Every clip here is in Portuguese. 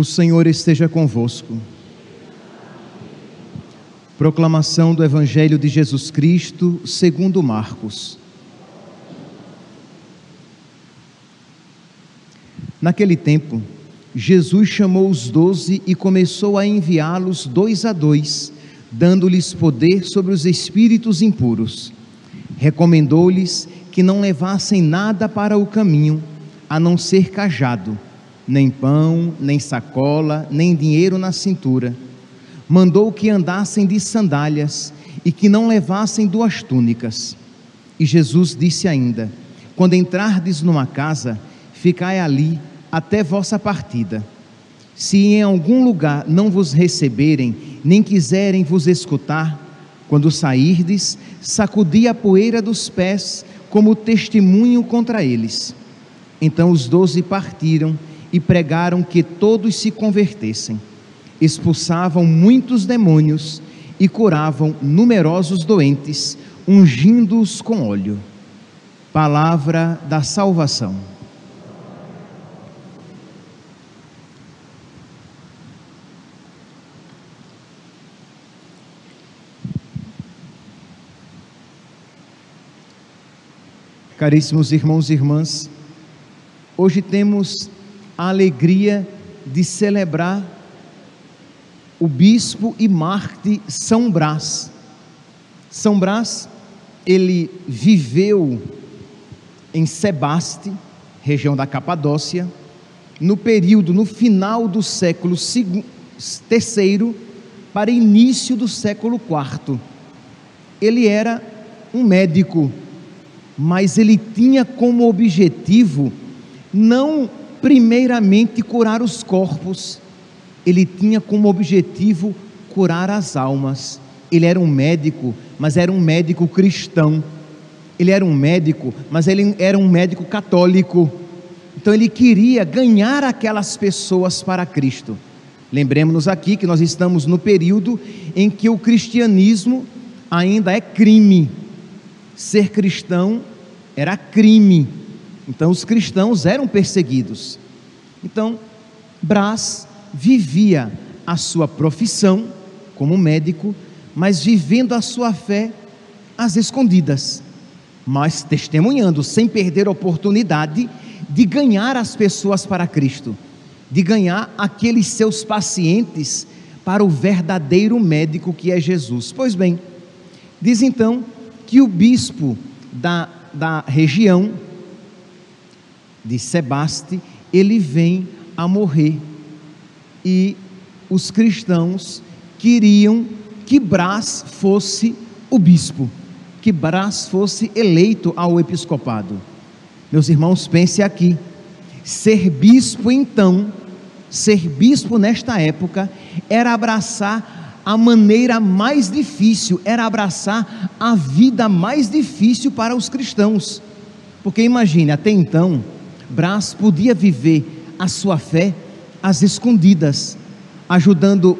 O Senhor esteja convosco. Proclamação do Evangelho de Jesus Cristo, segundo Marcos. Naquele tempo, Jesus chamou os doze e começou a enviá-los dois a dois, dando-lhes poder sobre os espíritos impuros. Recomendou-lhes que não levassem nada para o caminho, a não ser cajado nem pão, nem sacola, nem dinheiro na cintura. Mandou que andassem de sandálias e que não levassem duas túnicas. E Jesus disse ainda: Quando entrardes numa casa, ficai ali até vossa partida. Se em algum lugar não vos receberem, nem quiserem vos escutar, quando sairdes, sacudi a poeira dos pés como testemunho contra eles. Então os doze partiram e pregaram que todos se convertessem. Expulsavam muitos demônios e curavam numerosos doentes, ungindo-os com óleo. Palavra da salvação. Caríssimos irmãos e irmãs, hoje temos a alegria de celebrar o bispo e mártir São Brás. São Brás, ele viveu em Sebaste, região da Capadócia, no período, no final do século terceiro para início do século quarto. Ele era um médico, mas ele tinha como objetivo não primeiramente curar os corpos, ele tinha como objetivo curar as almas. Ele era um médico, mas era um médico cristão. Ele era um médico, mas ele era um médico católico. Então ele queria ganhar aquelas pessoas para Cristo. Lembremos-nos aqui que nós estamos no período em que o cristianismo ainda é crime. Ser cristão era crime. Então os cristãos eram perseguidos. Então, Brás vivia a sua profissão como médico, mas vivendo a sua fé às escondidas, mas testemunhando sem perder a oportunidade de ganhar as pessoas para Cristo, de ganhar aqueles seus pacientes para o verdadeiro médico que é Jesus. Pois bem, diz então que o bispo da, da região de Sebaste, ele vem a morrer. E os cristãos queriam que Brás fosse o bispo, que Brás fosse eleito ao episcopado. Meus irmãos, pense aqui: ser bispo então, ser bispo nesta época, era abraçar a maneira mais difícil, era abraçar a vida mais difícil para os cristãos. Porque imagine, até então, Brás podia viver a sua fé às escondidas, ajudando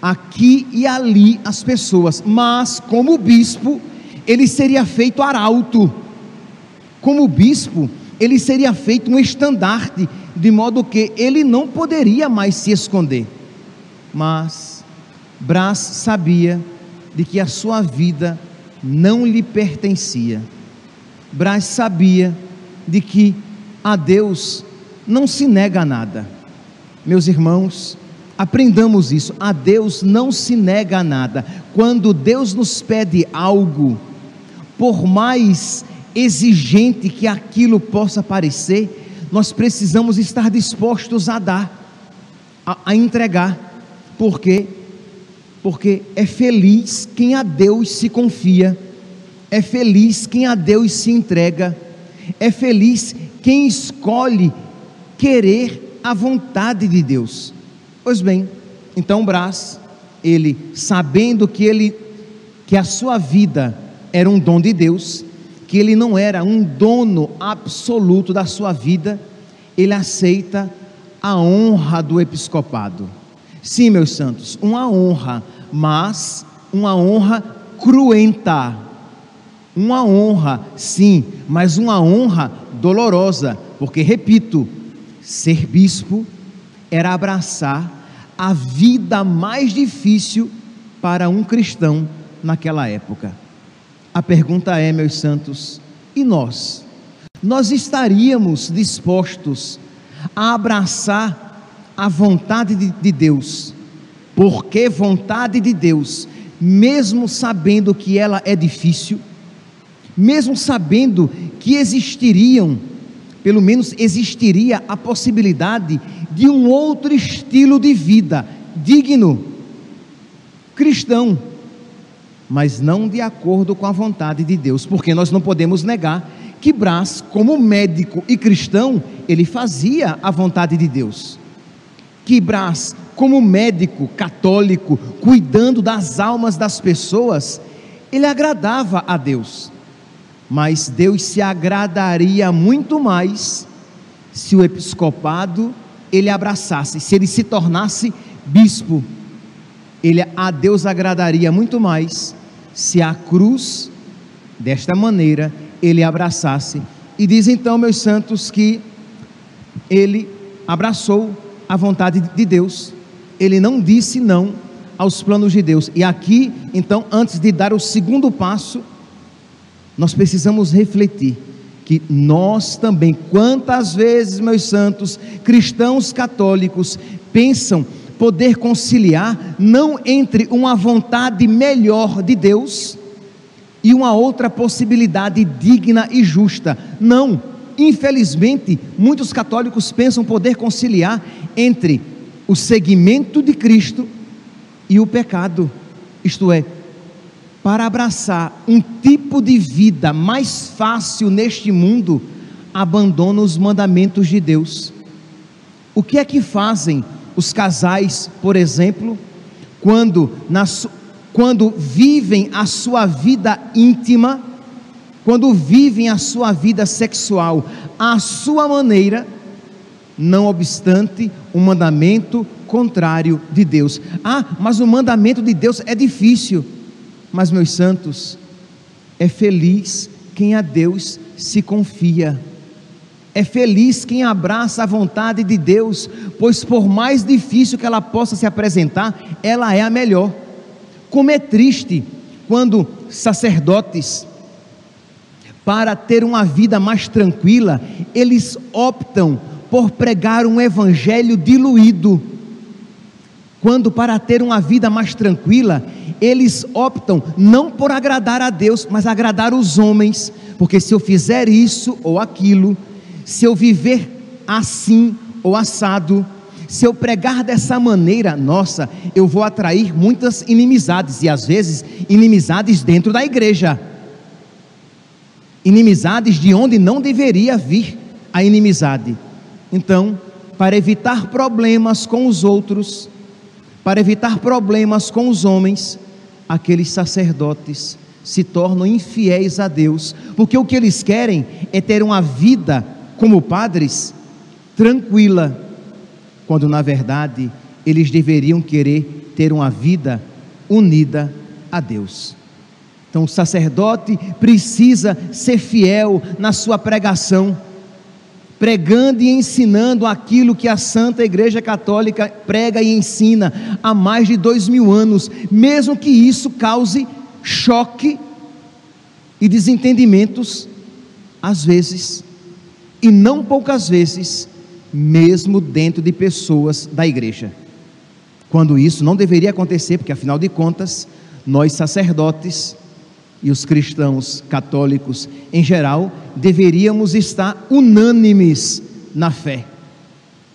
aqui e ali as pessoas, mas como bispo, ele seria feito arauto. Como bispo, ele seria feito um estandarte, de modo que ele não poderia mais se esconder. Mas Brás sabia de que a sua vida não lhe pertencia. Brás sabia de que a Deus não se nega a nada. Meus irmãos, aprendamos isso. A Deus não se nega a nada. Quando Deus nos pede algo, por mais exigente que aquilo possa parecer, nós precisamos estar dispostos a dar, a, a entregar. Por quê? Porque é feliz quem a Deus se confia, é feliz quem a Deus se entrega, é feliz quem escolhe querer a vontade de Deus. Pois bem, então Brás, ele sabendo que ele que a sua vida era um dom de Deus, que ele não era um dono absoluto da sua vida, ele aceita a honra do episcopado. Sim, meus santos, uma honra, mas uma honra cruenta. Uma honra, sim, mas uma honra dolorosa, porque, repito, ser bispo era abraçar a vida mais difícil para um cristão naquela época. A pergunta é, meus santos, e nós? Nós estaríamos dispostos a abraçar a vontade de, de Deus, porque vontade de Deus, mesmo sabendo que ela é difícil, mesmo sabendo que existiriam, pelo menos existiria a possibilidade de um outro estilo de vida digno, cristão, mas não de acordo com a vontade de Deus, porque nós não podemos negar que Brás, como médico e cristão, ele fazia a vontade de Deus. Que Brás, como médico católico, cuidando das almas das pessoas, ele agradava a Deus. Mas Deus se agradaria muito mais se o episcopado ele abraçasse, se ele se tornasse bispo. Ele a Deus agradaria muito mais se a cruz desta maneira ele abraçasse. E diz então, meus santos, que ele abraçou a vontade de Deus. Ele não disse não aos planos de Deus. E aqui, então, antes de dar o segundo passo, nós precisamos refletir que nós também, quantas vezes, meus santos, cristãos católicos, pensam poder conciliar não entre uma vontade melhor de Deus e uma outra possibilidade digna e justa. Não, infelizmente, muitos católicos pensam poder conciliar entre o seguimento de Cristo e o pecado, isto é, para abraçar um tipo de vida mais fácil neste mundo, abandona os mandamentos de Deus. O que é que fazem os casais, por exemplo, quando, na, quando vivem a sua vida íntima, quando vivem a sua vida sexual à sua maneira, não obstante o um mandamento contrário de Deus. Ah, mas o mandamento de Deus é difícil. Mas, meus santos, é feliz quem a Deus se confia. É feliz quem abraça a vontade de Deus, pois por mais difícil que ela possa se apresentar, ela é a melhor. Como é triste quando sacerdotes, para ter uma vida mais tranquila, eles optam por pregar um evangelho diluído. Quando, para ter uma vida mais tranquila, eles optam não por agradar a Deus, mas agradar os homens, porque se eu fizer isso ou aquilo, se eu viver assim ou assado, se eu pregar dessa maneira, nossa, eu vou atrair muitas inimizades, e às vezes inimizades dentro da igreja, inimizades de onde não deveria vir a inimizade. Então, para evitar problemas com os outros, para evitar problemas com os homens, aqueles sacerdotes se tornam infiéis a Deus, porque o que eles querem é ter uma vida como padres tranquila, quando na verdade eles deveriam querer ter uma vida unida a Deus. Então o sacerdote precisa ser fiel na sua pregação, pregando e ensinando aquilo que a Santa Igreja Católica prega e ensina há mais de dois mil anos, mesmo que isso cause choque e desentendimentos, às vezes, e não poucas vezes, mesmo dentro de pessoas da igreja. Quando isso não deveria acontecer, porque afinal de contas, nós sacerdotes e os cristãos católicos em geral deveríamos estar unânimes na fé.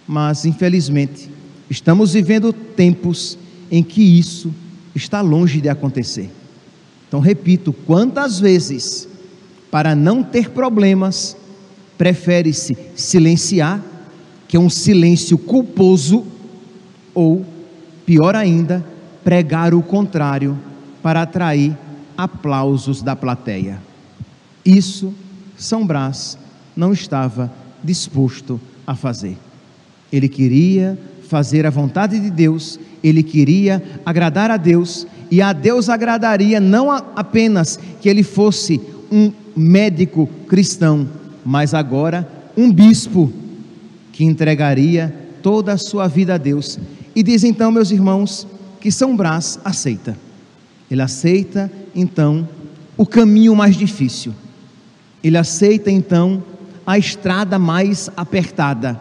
Mas infelizmente, estamos vivendo tempos em que isso está longe de acontecer. Então, repito, quantas vezes, para não ter problemas, prefere-se silenciar, que é um silêncio culposo, ou, pior ainda, pregar o contrário para atrair aplausos da plateia. Isso São Brás não estava disposto a fazer. Ele queria fazer a vontade de Deus, ele queria agradar a Deus, e a Deus agradaria não apenas que ele fosse um médico cristão, mas agora um bispo que entregaria toda a sua vida a Deus. E diz então, meus irmãos, que São Brás aceita. Ele aceita então o caminho mais difícil. Ele aceita então a estrada mais apertada,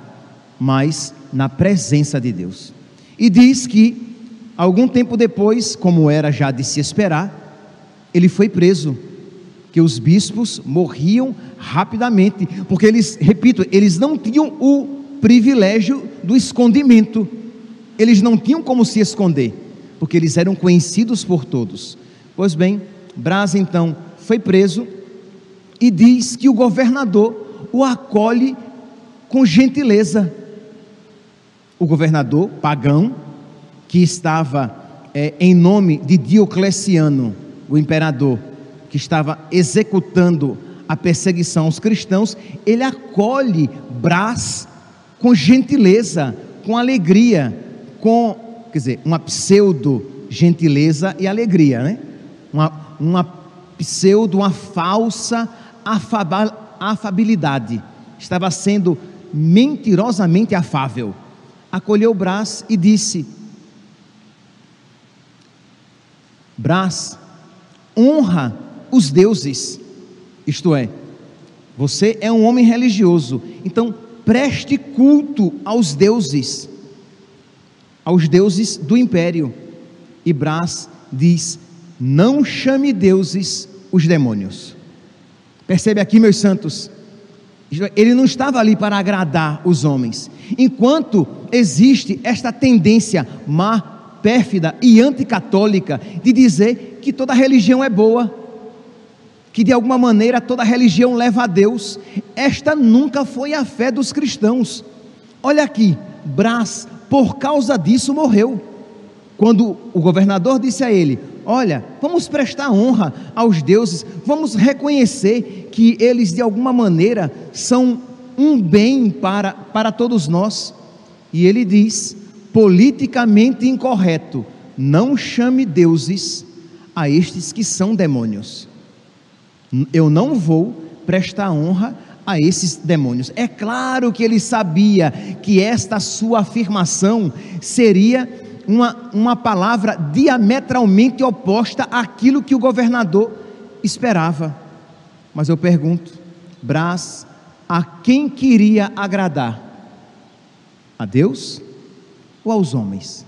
mas na presença de Deus. E diz que algum tempo depois, como era já de se esperar, ele foi preso, que os bispos morriam rapidamente, porque eles, repito, eles não tinham o privilégio do escondimento. Eles não tinham como se esconder, porque eles eram conhecidos por todos. Pois bem, Brás então foi preso e diz que o governador o acolhe com gentileza. O governador pagão, que estava é, em nome de Diocleciano, o imperador, que estava executando a perseguição aos cristãos, ele acolhe Brás com gentileza, com alegria, com, quer dizer, uma pseudo gentileza e alegria, né? Uma, uma pseudo, uma falsa afabilidade. Estava sendo mentirosamente afável. Acolheu Brás e disse: Brás, honra os deuses, isto é, você é um homem religioso, então preste culto aos deuses, aos deuses do império. E Brás diz: não chame deuses os demônios. Percebe aqui, meus santos? Ele não estava ali para agradar os homens. Enquanto existe esta tendência má, pérfida e anticatólica de dizer que toda religião é boa, que de alguma maneira toda religião leva a Deus. Esta nunca foi a fé dos cristãos. Olha aqui, Brás, por causa disso morreu. Quando o governador disse a ele: Olha, vamos prestar honra aos deuses, vamos reconhecer que eles de alguma maneira são um bem para, para todos nós. E ele diz: politicamente incorreto, não chame deuses a estes que são demônios eu não vou prestar honra a esses demônios. É claro que ele sabia que esta sua afirmação seria uma, uma palavra diametralmente oposta àquilo que o governador esperava. Mas eu pergunto, Brás, a quem queria agradar? A Deus ou aos homens?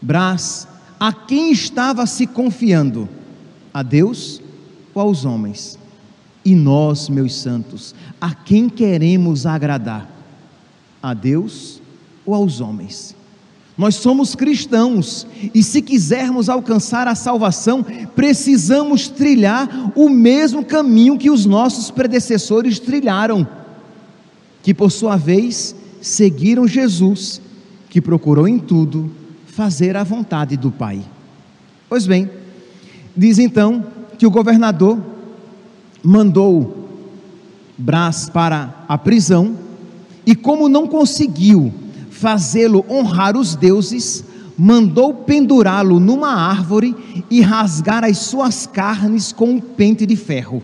Brás, a quem estava se confiando? A Deus ou aos homens? E nós, meus santos, a quem queremos agradar? A Deus ou aos homens? Nós somos cristãos e, se quisermos alcançar a salvação, precisamos trilhar o mesmo caminho que os nossos predecessores trilharam, que por sua vez seguiram Jesus, que procurou em tudo fazer a vontade do Pai. Pois bem, diz então que o governador mandou Brás para a prisão e, como não conseguiu fazê-lo honrar os deuses, mandou pendurá-lo numa árvore e rasgar as suas carnes com um pente de ferro.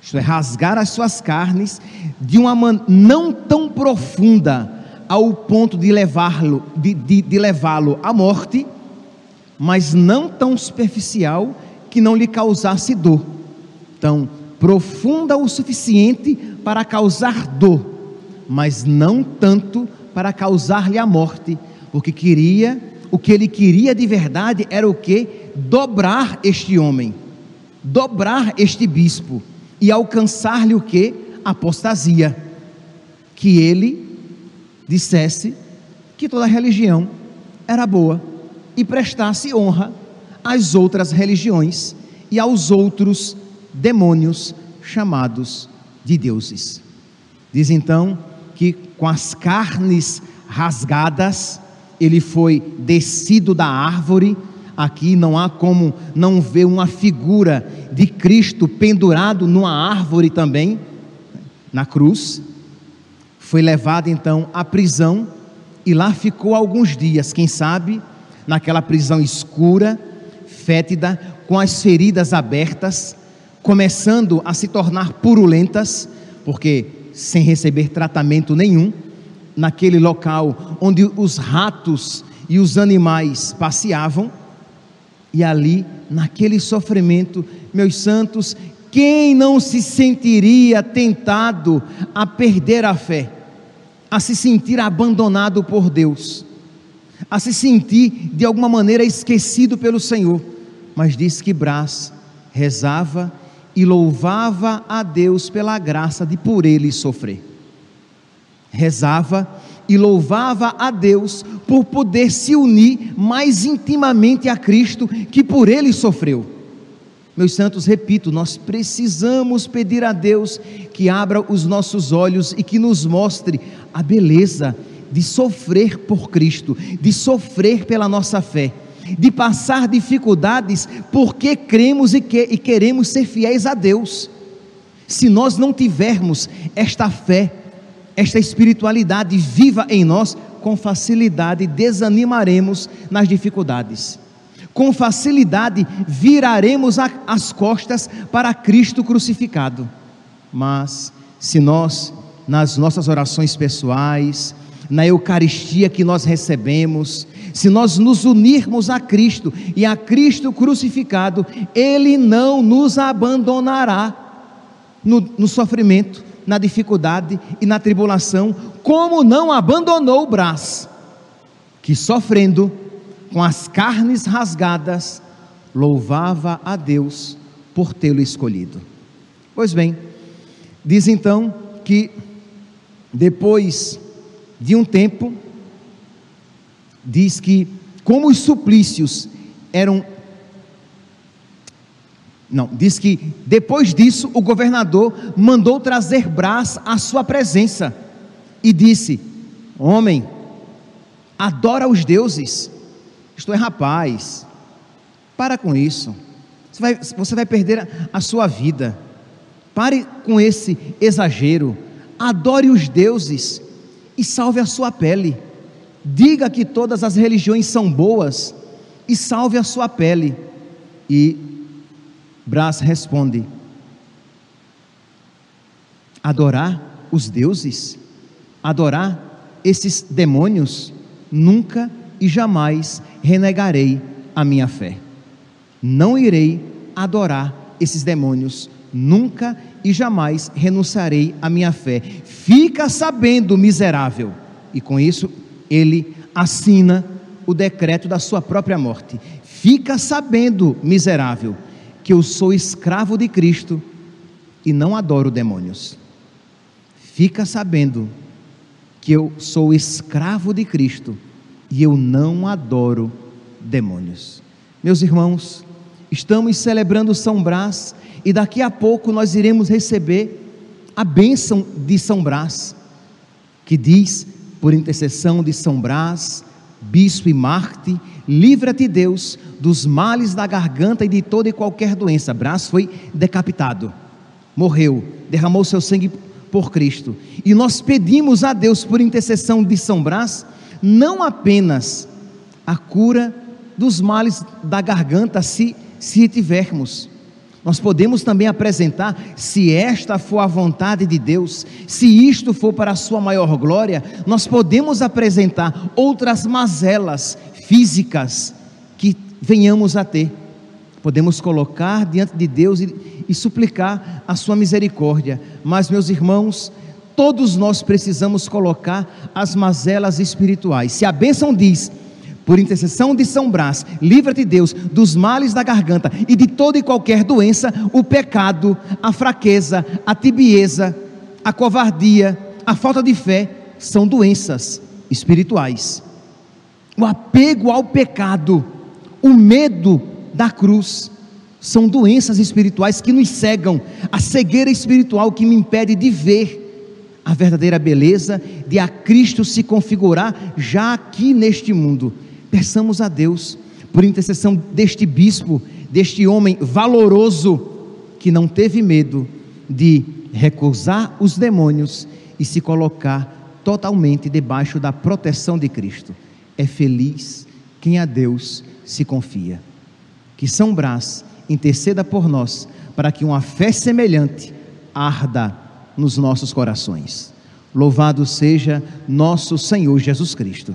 Isto é, rasgar as suas carnes de uma man não tão profunda ao ponto de levá-lo de, de, de levá-lo à morte, mas não tão superficial que não lhe causasse dor. Então, profunda o suficiente para causar dor, mas não tanto para causar-lhe a morte, porque queria, o que ele queria de verdade era o que? Dobrar este homem, dobrar este bispo e alcançar-lhe o que? Apostasia. Que ele dissesse que toda religião era boa e prestasse honra às outras religiões e aos outros demônios chamados de deuses. Diz então que com as carnes rasgadas, ele foi descido da árvore. Aqui não há como não ver uma figura de Cristo pendurado numa árvore também, na cruz. Foi levado então à prisão e lá ficou alguns dias, quem sabe, naquela prisão escura, fétida, com as feridas abertas, começando a se tornar purulentas, porque sem receber tratamento nenhum, naquele local onde os ratos e os animais passeavam, e ali, naquele sofrimento, meus santos, quem não se sentiria tentado a perder a fé, a se sentir abandonado por Deus, a se sentir de alguma maneira esquecido pelo Senhor? Mas diz que Brás rezava e louvava a Deus pela graça de por ele sofrer. Rezava e louvava a Deus por poder se unir mais intimamente a Cristo que por ele sofreu. Meus santos, repito, nós precisamos pedir a Deus que abra os nossos olhos e que nos mostre a beleza de sofrer por Cristo, de sofrer pela nossa fé, de passar dificuldades porque cremos e, que, e queremos ser fiéis a Deus. Se nós não tivermos esta fé, esta espiritualidade viva em nós, com facilidade desanimaremos nas dificuldades. Com facilidade viraremos a, as costas para Cristo crucificado. Mas se nós, nas nossas orações pessoais, na Eucaristia que nós recebemos, se nós nos unirmos a Cristo e a Cristo crucificado, Ele não nos abandonará no, no sofrimento, na dificuldade e na tribulação, como não abandonou o Brás, que sofrendo, com as carnes rasgadas, louvava a Deus por tê-lo escolhido. Pois bem, diz então que depois de um tempo, diz que, como os suplícios eram não, diz que depois disso o governador mandou trazer Brás à sua presença e disse: Homem, adora os deuses. Isto é, rapaz, para com isso. Você vai, você vai perder a, a sua vida. Pare com esse exagero. Adore os deuses e salve a sua pele. Diga que todas as religiões são boas e salve a sua pele. E Brás responde: adorar os deuses, adorar esses demônios, nunca e jamais renegarei a minha fé. Não irei adorar esses demônios, nunca e jamais renunciarei à minha fé. Fica sabendo, miserável. E com isso ele assina o decreto da sua própria morte. Fica sabendo, miserável que eu sou escravo de Cristo e não adoro demônios. Fica sabendo que eu sou escravo de Cristo e eu não adoro demônios. Meus irmãos, estamos celebrando São Brás e daqui a pouco nós iremos receber a bênção de São Brás, que diz, por intercessão de São Brás, bispo e Marte, livra-te, Deus, dos males da garganta e de toda e qualquer doença. Brás foi decapitado, morreu, derramou seu sangue por Cristo. E nós pedimos a Deus, por intercessão de São Brás, não apenas a cura dos males da garganta, se, se tivermos, nós podemos também apresentar, se esta for a vontade de Deus, se isto for para a sua maior glória, nós podemos apresentar outras mazelas físicas que venhamos a ter. Podemos colocar diante de Deus e, e suplicar a sua misericórdia. Mas, meus irmãos, todos nós precisamos colocar as mazelas espirituais. Se a bênção diz, por intercessão de São Brás, livra-te, Deus, dos males da garganta e de toda e qualquer doença, o pecado, a fraqueza, a tibieza, a covardia, a falta de fé são doenças espirituais. O apego ao pecado, o medo da cruz, são doenças espirituais que nos cegam, a cegueira espiritual que me impede de ver a verdadeira beleza de a Cristo se configurar já aqui neste mundo Peçamos a Deus, por intercessão deste bispo, deste homem valoroso, que não teve medo de recusar os demônios e se colocar totalmente debaixo da proteção de Cristo. É feliz quem a Deus se confia. Que São Brás interceda por nós, para que uma fé semelhante arda nos nossos corações. Louvado seja nosso Senhor Jesus Cristo.